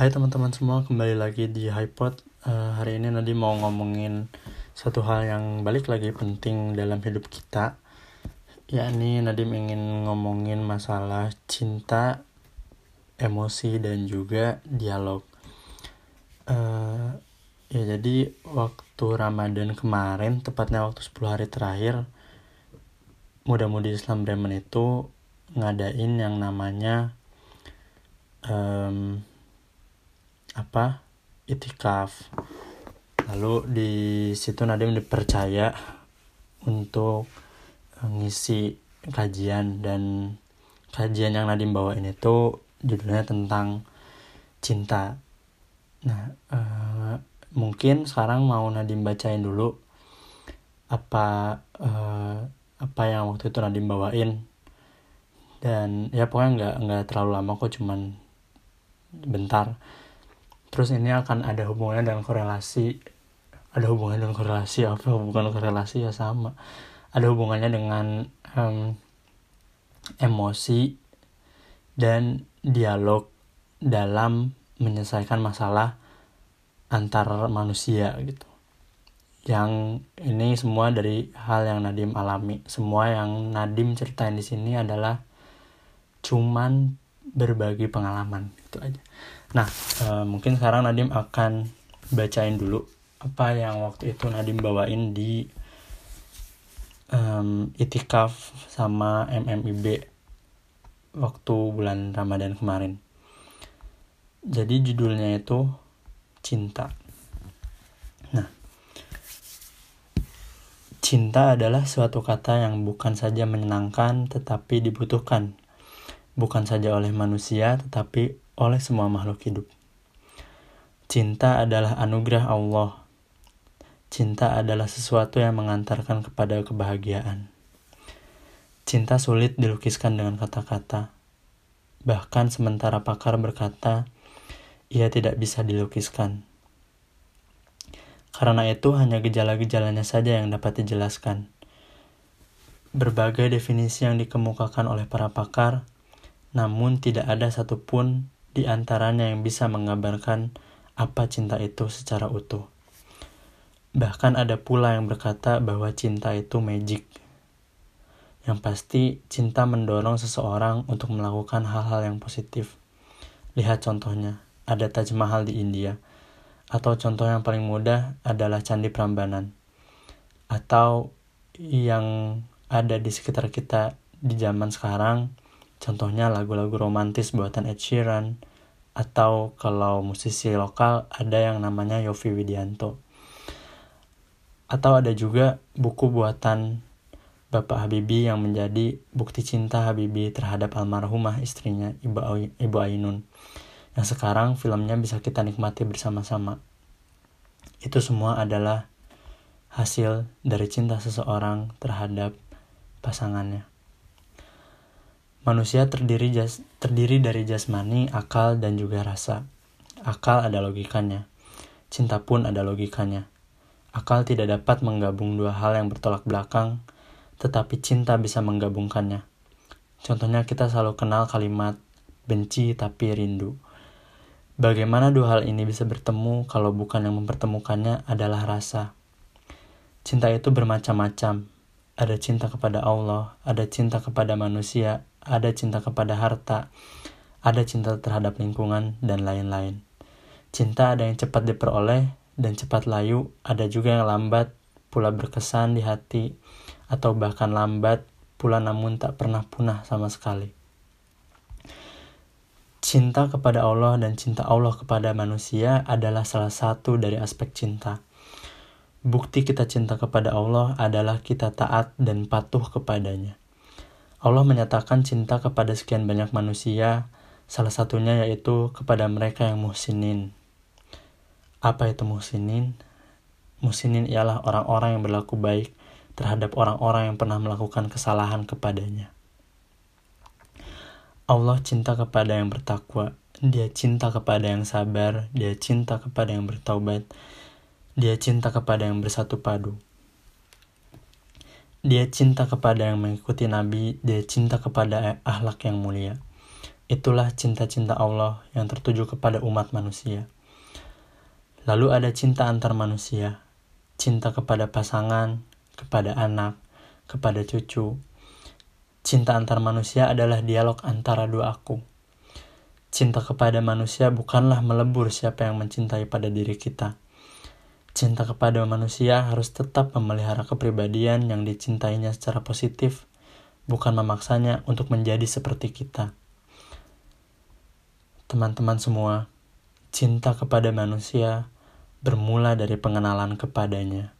Hai teman-teman semua, kembali lagi di HiPod. Uh, hari ini Nadi mau ngomongin satu hal yang balik lagi penting dalam hidup kita, yakni Nadim ingin ngomongin masalah cinta, emosi dan juga dialog. Uh, ya jadi waktu Ramadan kemarin, tepatnya waktu 10 hari terakhir, muda-mudi Islam Bremen itu ngadain yang namanya um, apa? Itikaf. Lalu di situ Nadim dipercaya untuk eh, ngisi kajian dan kajian yang Nadim bawain itu judulnya tentang cinta. Nah uh, mungkin sekarang mau Nadim bacain dulu apa uh, apa yang waktu itu Nadim bawain. Dan ya pokoknya nggak nggak terlalu lama kok cuman bentar terus ini akan ada hubungannya dengan korelasi. Ada hubungannya dengan korelasi apa hubungan korelasi? Ya sama. Ada hubungannya dengan um, emosi dan dialog dalam menyelesaikan masalah antar manusia gitu. Yang ini semua dari hal yang Nadim alami. Semua yang Nadim ceritain di sini adalah cuman berbagi pengalaman itu aja Nah, uh, mungkin sekarang Nadim akan bacain dulu apa yang waktu itu Nadim bawain di um, itikaf sama MMIB waktu bulan Ramadan kemarin. Jadi judulnya itu cinta. Nah, cinta adalah suatu kata yang bukan saja menyenangkan tetapi dibutuhkan. Bukan saja oleh manusia tetapi oleh semua makhluk hidup. Cinta adalah anugerah Allah. Cinta adalah sesuatu yang mengantarkan kepada kebahagiaan. Cinta sulit dilukiskan dengan kata-kata. Bahkan sementara pakar berkata, ia tidak bisa dilukiskan. Karena itu hanya gejala-gejalanya saja yang dapat dijelaskan. Berbagai definisi yang dikemukakan oleh para pakar, namun tidak ada satupun di antaranya yang bisa menggambarkan apa cinta itu secara utuh. Bahkan ada pula yang berkata bahwa cinta itu magic. Yang pasti, cinta mendorong seseorang untuk melakukan hal-hal yang positif. Lihat contohnya, ada Taj Mahal di India. Atau contoh yang paling mudah adalah Candi Prambanan. Atau yang ada di sekitar kita di zaman sekarang, Contohnya lagu-lagu romantis buatan Ed Sheeran, atau kalau musisi lokal ada yang namanya Yofi Widianto. Atau ada juga buku buatan Bapak Habibie yang menjadi bukti cinta Habibie terhadap almarhumah istrinya Ibu, Ibu Ainun. Yang sekarang filmnya bisa kita nikmati bersama-sama. Itu semua adalah hasil dari cinta seseorang terhadap pasangannya. Manusia terdiri, jas, terdiri dari jasmani, akal, dan juga rasa. Akal ada logikanya. Cinta pun ada logikanya. Akal tidak dapat menggabung dua hal yang bertolak belakang, tetapi cinta bisa menggabungkannya. Contohnya kita selalu kenal kalimat benci tapi rindu. Bagaimana dua hal ini bisa bertemu kalau bukan yang mempertemukannya adalah rasa. Cinta itu bermacam-macam. Ada cinta kepada Allah, ada cinta kepada manusia, ada cinta kepada harta, ada cinta terhadap lingkungan, dan lain-lain. Cinta ada yang cepat diperoleh dan cepat layu, ada juga yang lambat pula berkesan di hati, atau bahkan lambat pula namun tak pernah punah sama sekali. Cinta kepada Allah dan cinta Allah kepada manusia adalah salah satu dari aspek cinta. Bukti kita cinta kepada Allah adalah kita taat dan patuh kepadanya. Allah menyatakan cinta kepada sekian banyak manusia, salah satunya yaitu kepada mereka yang muhsinin. Apa itu muhsinin? Muhsinin ialah orang-orang yang berlaku baik terhadap orang-orang yang pernah melakukan kesalahan kepadanya. Allah cinta kepada yang bertakwa, dia cinta kepada yang sabar, dia cinta kepada yang bertaubat, dia cinta kepada yang bersatu padu. Dia cinta kepada yang mengikuti Nabi, dia cinta kepada akhlak yang mulia. itulah cinta-cinta Allah yang tertuju kepada umat manusia. Lalu ada cinta antar manusia, cinta kepada pasangan, kepada anak, kepada cucu. Cinta antar manusia adalah dialog antara dua aku. Cinta kepada manusia bukanlah melebur siapa yang mencintai pada diri kita. Cinta kepada manusia harus tetap memelihara kepribadian yang dicintainya secara positif, bukan memaksanya untuk menjadi seperti kita teman-teman semua, cinta kepada manusia bermula dari pengenalan kepadanya.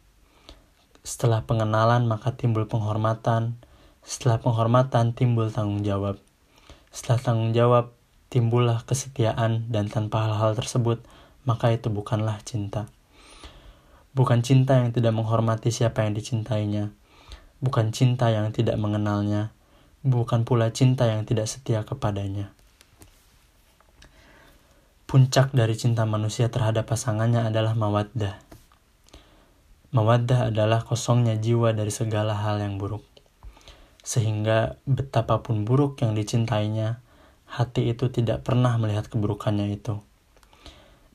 Setelah pengenalan, maka timbul penghormatan. Setelah penghormatan, timbul tanggung jawab. Setelah tanggung jawab, timbullah kesetiaan, dan tanpa hal-hal tersebut, maka itu bukanlah cinta. Bukan cinta yang tidak menghormati siapa yang dicintainya, bukan cinta yang tidak mengenalnya, bukan pula cinta yang tidak setia kepadanya. Puncak dari cinta manusia terhadap pasangannya adalah mawaddah. Mawaddah adalah kosongnya jiwa dari segala hal yang buruk. Sehingga betapapun buruk yang dicintainya, hati itu tidak pernah melihat keburukannya itu.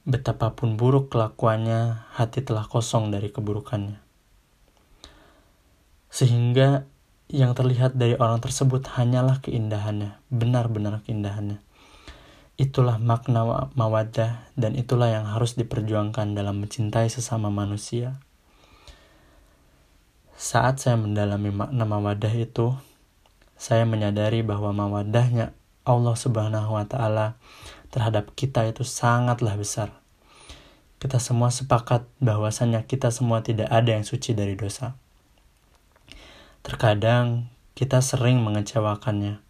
Betapapun buruk kelakuannya, hati telah kosong dari keburukannya. Sehingga yang terlihat dari orang tersebut hanyalah keindahannya, benar-benar keindahannya Itulah makna mawadah dan itulah yang harus diperjuangkan dalam mencintai sesama manusia. Saat saya mendalami makna mawadah itu, saya menyadari bahwa mawadahnya Allah Subhanahu wa taala terhadap kita itu sangatlah besar. Kita semua sepakat bahwasanya kita semua tidak ada yang suci dari dosa. Terkadang kita sering mengecewakannya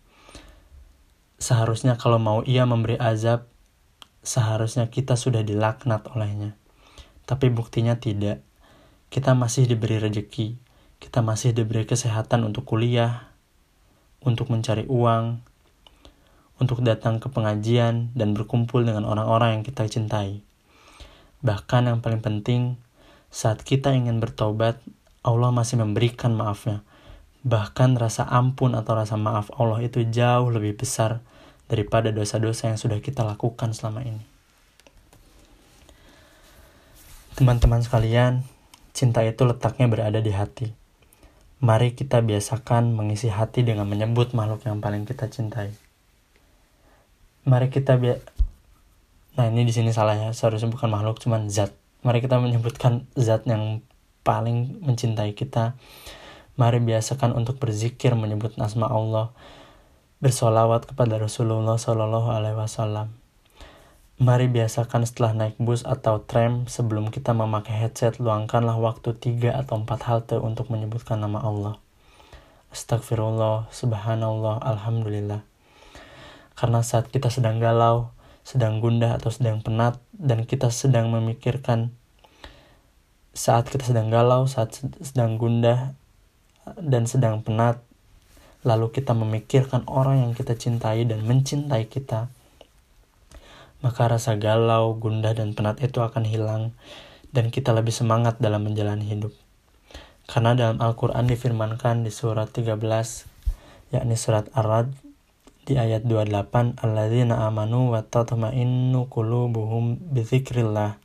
Seharusnya kalau mau ia memberi azab, seharusnya kita sudah dilaknat olehnya. Tapi buktinya tidak. Kita masih diberi rejeki, kita masih diberi kesehatan untuk kuliah, untuk mencari uang, untuk datang ke pengajian dan berkumpul dengan orang-orang yang kita cintai. Bahkan yang paling penting, saat kita ingin bertobat, Allah masih memberikan maafnya Bahkan rasa ampun atau rasa maaf Allah itu jauh lebih besar daripada dosa-dosa yang sudah kita lakukan selama ini. Teman-teman sekalian, cinta itu letaknya berada di hati. Mari kita biasakan mengisi hati dengan menyebut makhluk yang paling kita cintai. Mari kita bi Nah, ini di sini salah ya, seharusnya bukan makhluk cuman zat. Mari kita menyebutkan zat yang paling mencintai kita Mari biasakan untuk berzikir menyebut nama Allah, bersolawat kepada Rasulullah Shallallahu Alaihi Wasallam. Mari biasakan setelah naik bus atau tram sebelum kita memakai headset luangkanlah waktu tiga atau empat halte untuk menyebutkan nama Allah. Astagfirullah, subhanallah, alhamdulillah. Karena saat kita sedang galau, sedang gundah atau sedang penat, dan kita sedang memikirkan saat kita sedang galau, saat sedang gundah, dan sedang penat, lalu kita memikirkan orang yang kita cintai dan mencintai kita, maka rasa galau, gundah, dan penat itu akan hilang, dan kita lebih semangat dalam menjalani hidup. Karena dalam Al-Quran difirmankan di surat 13, yakni surat Ar-Rad, di ayat 28, Alladzina amanu wa tatma'innu qulubuhum bizikrillah.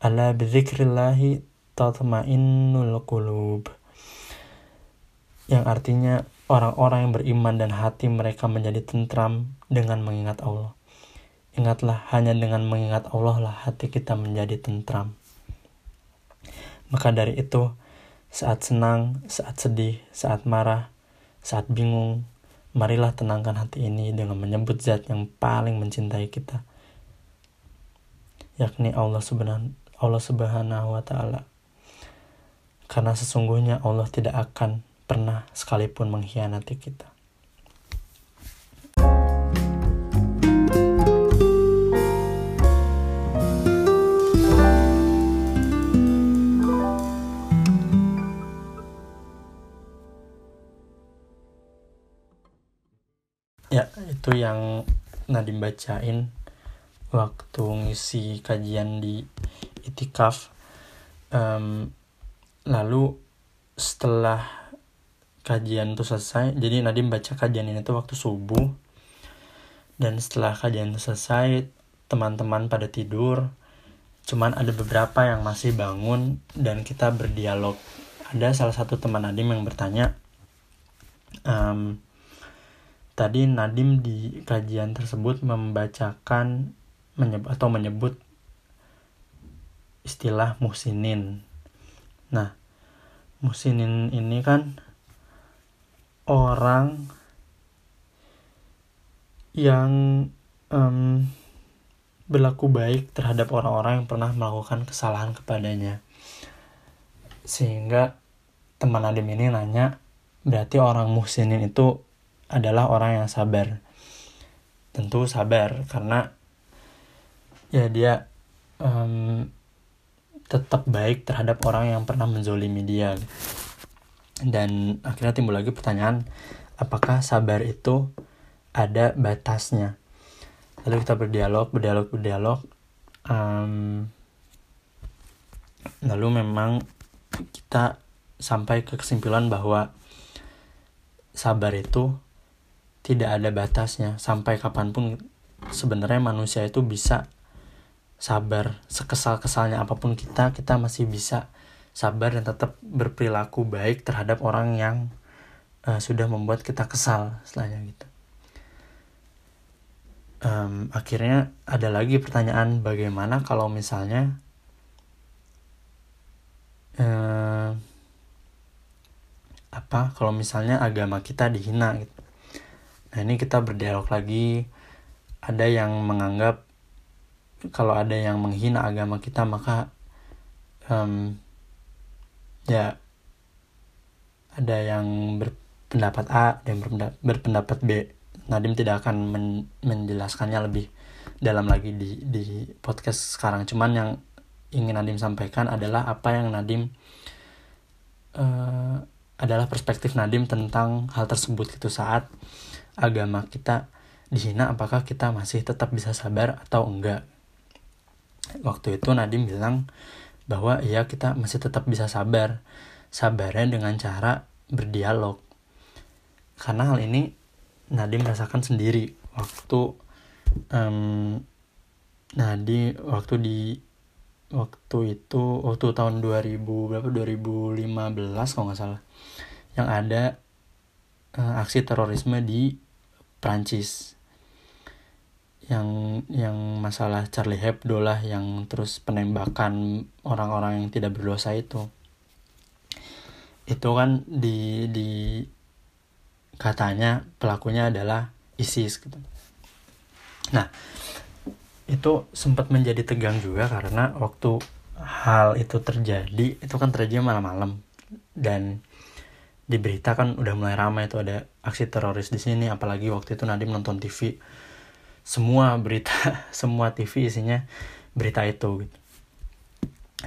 Ala bizikrillahi tatma'innul qulub yang artinya orang-orang yang beriman dan hati mereka menjadi tentram dengan mengingat Allah. Ingatlah, hanya dengan mengingat Allah lah hati kita menjadi tentram. Maka dari itu, saat senang, saat sedih, saat marah, saat bingung, marilah tenangkan hati ini dengan menyebut zat yang paling mencintai kita, yakni Allah Subhanahu Allah Subhanahu wa taala. Karena sesungguhnya Allah tidak akan pernah sekalipun mengkhianati kita. Itu yang Nadim bacain waktu ngisi kajian di itikaf. Um, lalu setelah kajian itu selesai jadi Nadim baca kajian ini tuh waktu subuh. Dan setelah kajian selesai teman-teman pada tidur. Cuman ada beberapa yang masih bangun dan kita berdialog. Ada salah satu teman Nadim yang bertanya um, tadi Nadim di kajian tersebut membacakan menyebut atau menyebut istilah musinin nah musinin ini kan orang yang um, berlaku baik terhadap orang-orang yang pernah melakukan kesalahan kepadanya. Sehingga teman Adim ini nanya, berarti orang muhsinin itu adalah orang yang sabar. Tentu sabar karena ya dia um, tetap baik terhadap orang yang pernah menzolimi dia. Dan akhirnya timbul lagi pertanyaan, apakah sabar itu ada batasnya? lalu kita berdialog berdialog berdialog um, lalu memang kita sampai ke kesimpulan bahwa sabar itu tidak ada batasnya. Sampai kapan pun sebenarnya manusia itu bisa sabar. Sekesal kesalnya apa pun kita kita masih bisa sabar dan tetap berperilaku baik terhadap orang yang uh, sudah membuat kita kesal setelahnya gitu. Um, akhirnya ada lagi pertanyaan bagaimana kalau misalnya um, apa kalau misalnya agama kita dihina gitu nah ini kita berdialog lagi ada yang menganggap kalau ada yang menghina agama kita maka um, ya ada yang berpendapat A dan berpendapat B Nadim tidak akan men menjelaskannya lebih dalam lagi di di podcast sekarang. Cuman yang ingin Nadim sampaikan adalah apa yang Nadim uh, adalah perspektif Nadim tentang hal tersebut gitu saat agama kita dihina apakah kita masih tetap bisa sabar atau enggak. Waktu itu Nadim bilang bahwa ya kita masih tetap bisa sabar. Sabarnya dengan cara berdialog. Karena hal ini Nadim merasakan sendiri waktu um, Nadi waktu di waktu itu waktu tahun 2000 berapa 2015 kalau nggak salah yang ada uh, aksi terorisme di Prancis yang yang masalah Charlie Hebdo lah yang terus penembakan orang-orang yang tidak berdosa itu. Itu kan di di katanya pelakunya adalah ISIS gitu. Nah, itu sempat menjadi tegang juga karena waktu hal itu terjadi itu kan terjadi malam-malam. Dan di berita kan udah mulai ramai itu ada aksi teroris di sini apalagi waktu itu Nadim nonton TV semua berita semua TV isinya berita itu gitu.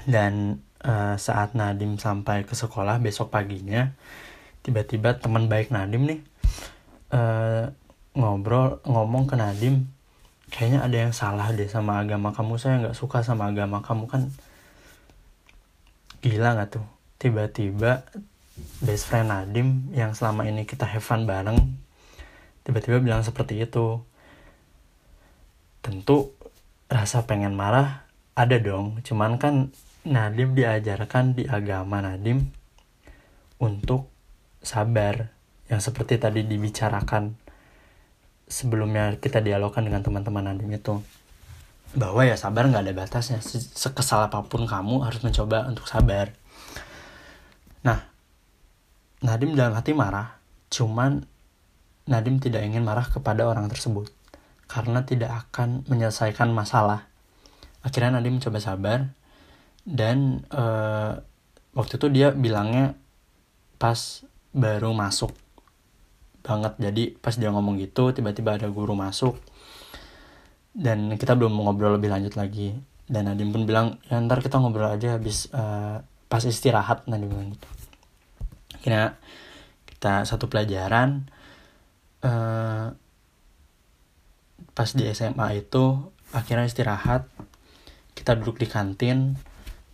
Dan uh, saat Nadim sampai ke sekolah besok paginya tiba-tiba teman baik Nadim nih uh, ngobrol ngomong ke Nadim kayaknya ada yang salah deh sama agama kamu saya nggak suka sama agama kamu. Kan gila nggak tuh? Tiba-tiba best friend Nadim yang selama ini kita have fun bareng tiba-tiba bilang seperti itu. Tentu rasa pengen marah ada dong cuman kan Nadim diajarkan di agama Nadim untuk sabar yang seperti tadi dibicarakan sebelumnya kita dialogkan dengan teman-teman Nadim itu bahwa ya sabar nggak ada batasnya. Sekesal apa pun kamu harus mencoba untuk sabar Nadim dalam hati marah cuman Nadim tidak ingin marah kepada orang tersebut karena tidak akan menyelesaikan masalah. Akhirnya Nadim mencoba sabar dan uh, waktu itu dia bilangnya pas baru masuk banget. Jadi pas dia ngomong gitu tiba-tiba ada guru masuk dan kita belum ngobrol lebih lanjut lagi. Dan Nadim pun bilang ya ntar kita ngobrol aja habis uh, pas istirahat Nadim bilang gitu kita satu pelajaran uh, pas di SMA itu akhirnya istirahat kita duduk di kantin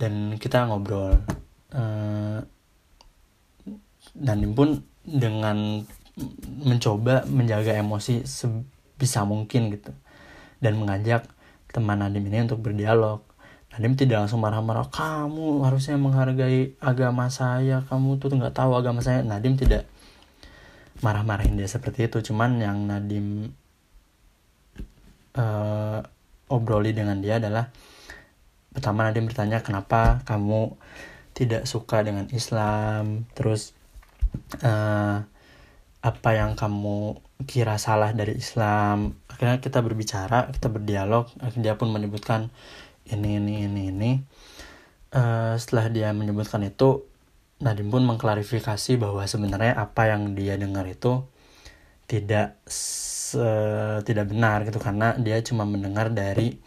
dan kita ngobrol uh, dan pun dengan mencoba menjaga emosi sebisa mungkin gitu dan mengajak teman Nadim ini untuk berdialog Nadim tidak langsung marah-marah kamu harusnya menghargai agama saya kamu tuh nggak tahu agama saya. Nadim tidak marah-marahin dia seperti itu cuman yang Nadim uh, obroli dengan dia adalah pertama Nadim bertanya kenapa kamu tidak suka dengan Islam? Terus uh, apa yang kamu kira salah dari Islam? Akhirnya kita berbicara kita berdialog akhirnya dia pun menyebutkan ini ini ini ini. Uh, setelah dia menyebutkan itu Nadim pun mengklarifikasi bahwa sebenarnya apa yang dia dengar itu tidak se tidak benar gitu karena dia cuma mendengar dari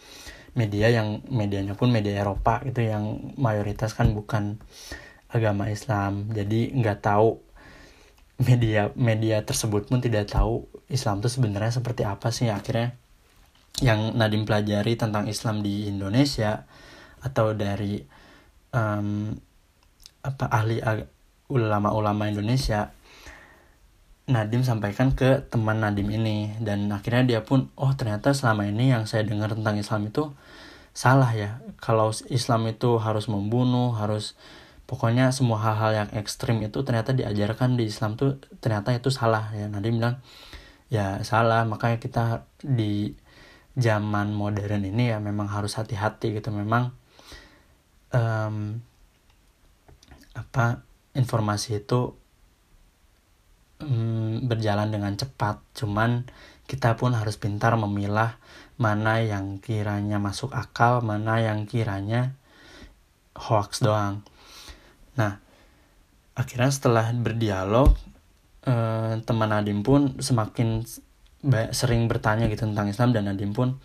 media yang medianya pun media Eropa itu yang mayoritas kan bukan agama Islam. Jadi nggak tahu media media tersebut pun tidak tahu Islam itu sebenarnya seperti apa sih akhirnya yang Nadim pelajari tentang Islam di Indonesia atau dari um, apa ahli ulama-ulama Indonesia Nadim sampaikan ke teman Nadim ini. Dan akhirnya dia pun oh ternyata selama ini yang saya dengar tentang Islam itu salah ya. Kalau Islam itu harus membunuh harus pokoknya semua hal-hal yang ekstrim itu ternyata diajarkan di Islam tuh ternyata itu salah ya. Nadim bilang ya salah. Makanya kita di zaman modern ini ya memang harus hati-hati gitu. Memang um, apa informasi itu um, berjalan dengan cepat. Cuman kita pun harus pintar memilah mana yang kiranya masuk akal mana yang kiranya hoax doang. Nah akhirnya setelah berdialog eh, teman Nadim pun semakin sering bertanya gitu tentang Islam dan Nadim pun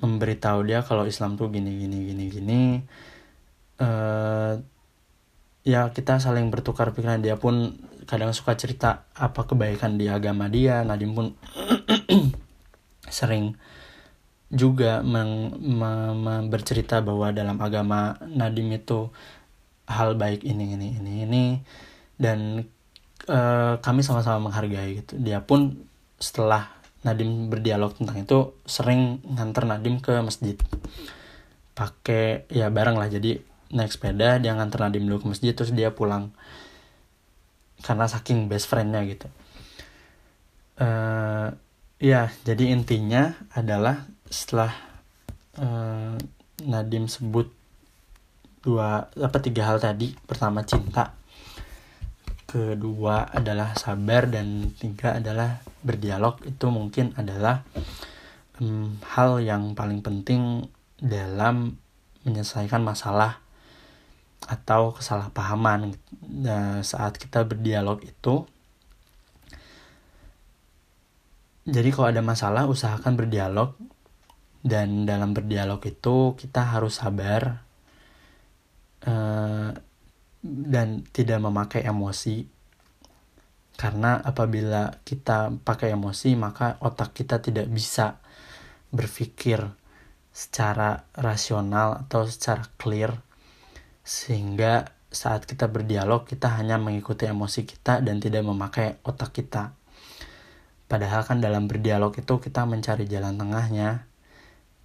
memberitahu dia kalau Islam tuh gini gini gini gini. Uh, ya kita saling bertukar pikiran. Dia pun kadang suka cerita apa kebaikan di agama dia. Nadim pun sering juga meng, me, me, bercerita bahwa dalam agama Nadim itu hal baik ini ini ini ini. Dan uh, kami sama-sama menghargai gitu. Dia pun setelah Nadim berdialog tentang itu sering nganter Nadim ke masjid. Pakai ya bareng lah jadi naik sepeda dia nganter Nadim dulu ke masjid terus dia pulang. Karena saking best friendnya gitu. Uh, ya jadi intinya adalah setelah uh, Nadim sebut dua apa tiga hal tadi. Pertama cinta kedua adalah sabar dan tiga adalah berdialog. Itu mungkin adalah um, hal yang paling penting dalam menyelesaikan masalah atau kesalahpahaman. Nah, saat kita berdialog itu jadi kalau ada masalah usahakan berdialog. Dan dalam berdialog itu kita harus sabar uh, dan tidak memakai emosi. Karena apabila kita pakai emosi maka otak kita tidak bisa berpikir secara rasional atau secara clear. Sehingga saat kita berdialog kita hanya mengikuti emosi kita dan tidak memakai otak kita. Padahal kan dalam berdialog itu kita mencari jalan tengahnya.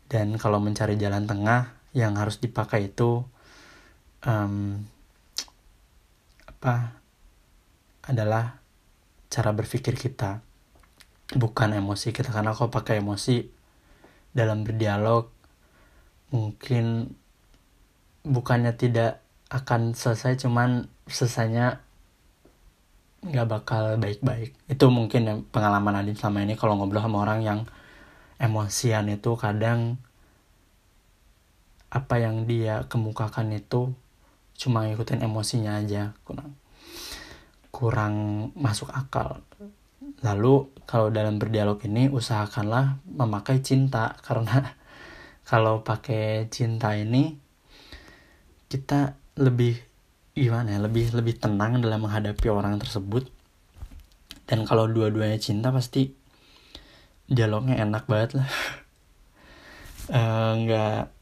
Dan kalau mencari jalan tengah yang harus dipakai itu um, apa adalah cara berpikir kita. Bukan emosi kita karena kalau pakai emosi dalam berdialog mungkin bukannya tidak akan selesai cuman selesainya nggak bakal baik-baik. Itu mungkin pengalaman Adin selama ini kalau ngobrol sama orang yang emosian itu kadang apa yang dia kemukakan itu cuma ngikutin emosinya aja kurang kurang masuk akal. Lalu kalau dalam berdialog ini usahakanlah memakai cinta karena kalau pakai cinta ini kita lebih gimana ya lebih lebih tenang dalam menghadapi orang tersebut. Dan kalau dua-duanya cinta pasti dialognya enak banget lah. Eh, nggak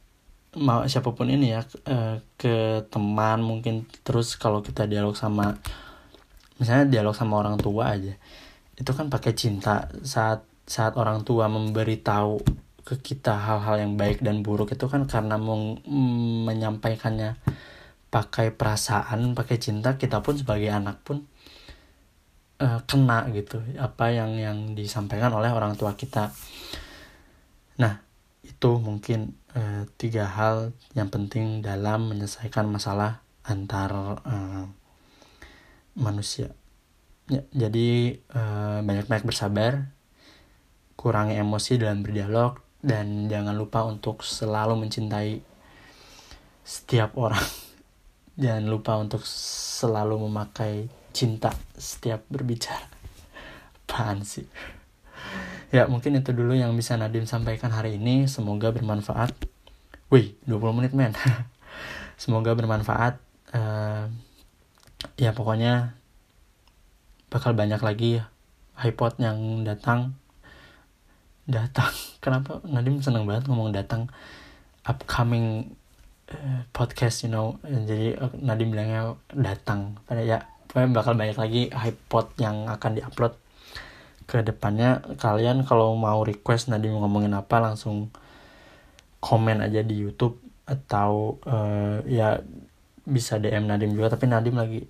mau siapa pun ini ya uh, ke teman mungkin terus kalau kita dialog sama misalnya dialog sama orang tua aja itu kan pakai cinta saat saat orang tua memberitahu ke kita hal-hal yang baik dan buruk itu kan karena meng, menyampaikannya pakai perasaan, pakai cinta, kita pun sebagai anak pun uh, kena gitu apa yang yang disampaikan oleh orang tua kita. Nah, itu mungkin uh, tiga hal yang penting dalam menyelesaikan masalah antar uh, manusia. Ya, jadi banyak-banyak bersabar, kurangi emosi dalam berdialog, dan jangan lupa untuk selalu mencintai setiap orang. Jangan lupa untuk selalu memakai cinta setiap berbicara. Apaan sih ya mungkin itu dulu yang bisa Nadim sampaikan hari ini. Semoga bermanfaat. Wih 20 menit men. Semoga bermanfaat. Uh, ya pokoknya bakal banyak lagi iPod yang datang. Datang. Kenapa? Nadim seneng banget ngomong datang. Upcoming uh, podcast you know. Jadi Nadim bilangnya datang. Pada ya pokoknya bakal banyak lagi pod yang akan diupload ke depannya kalian kalau mau request Nadim ngomongin apa langsung komen aja di YouTube atau uh, ya bisa DM Nadim juga. Tapi Nadim lagi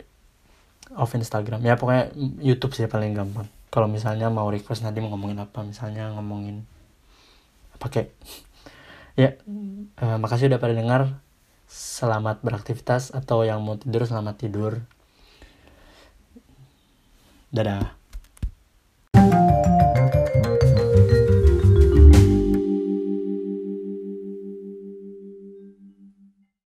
off Instagram. Ya pokoknya YouTube sih paling gampang. Kalau misalnya mau request nanti mau ngomongin apa misalnya ngomongin apa kayak ya uh, makasih udah pada dengar. Selamat beraktivitas atau yang mau tidur selamat tidur. Dadah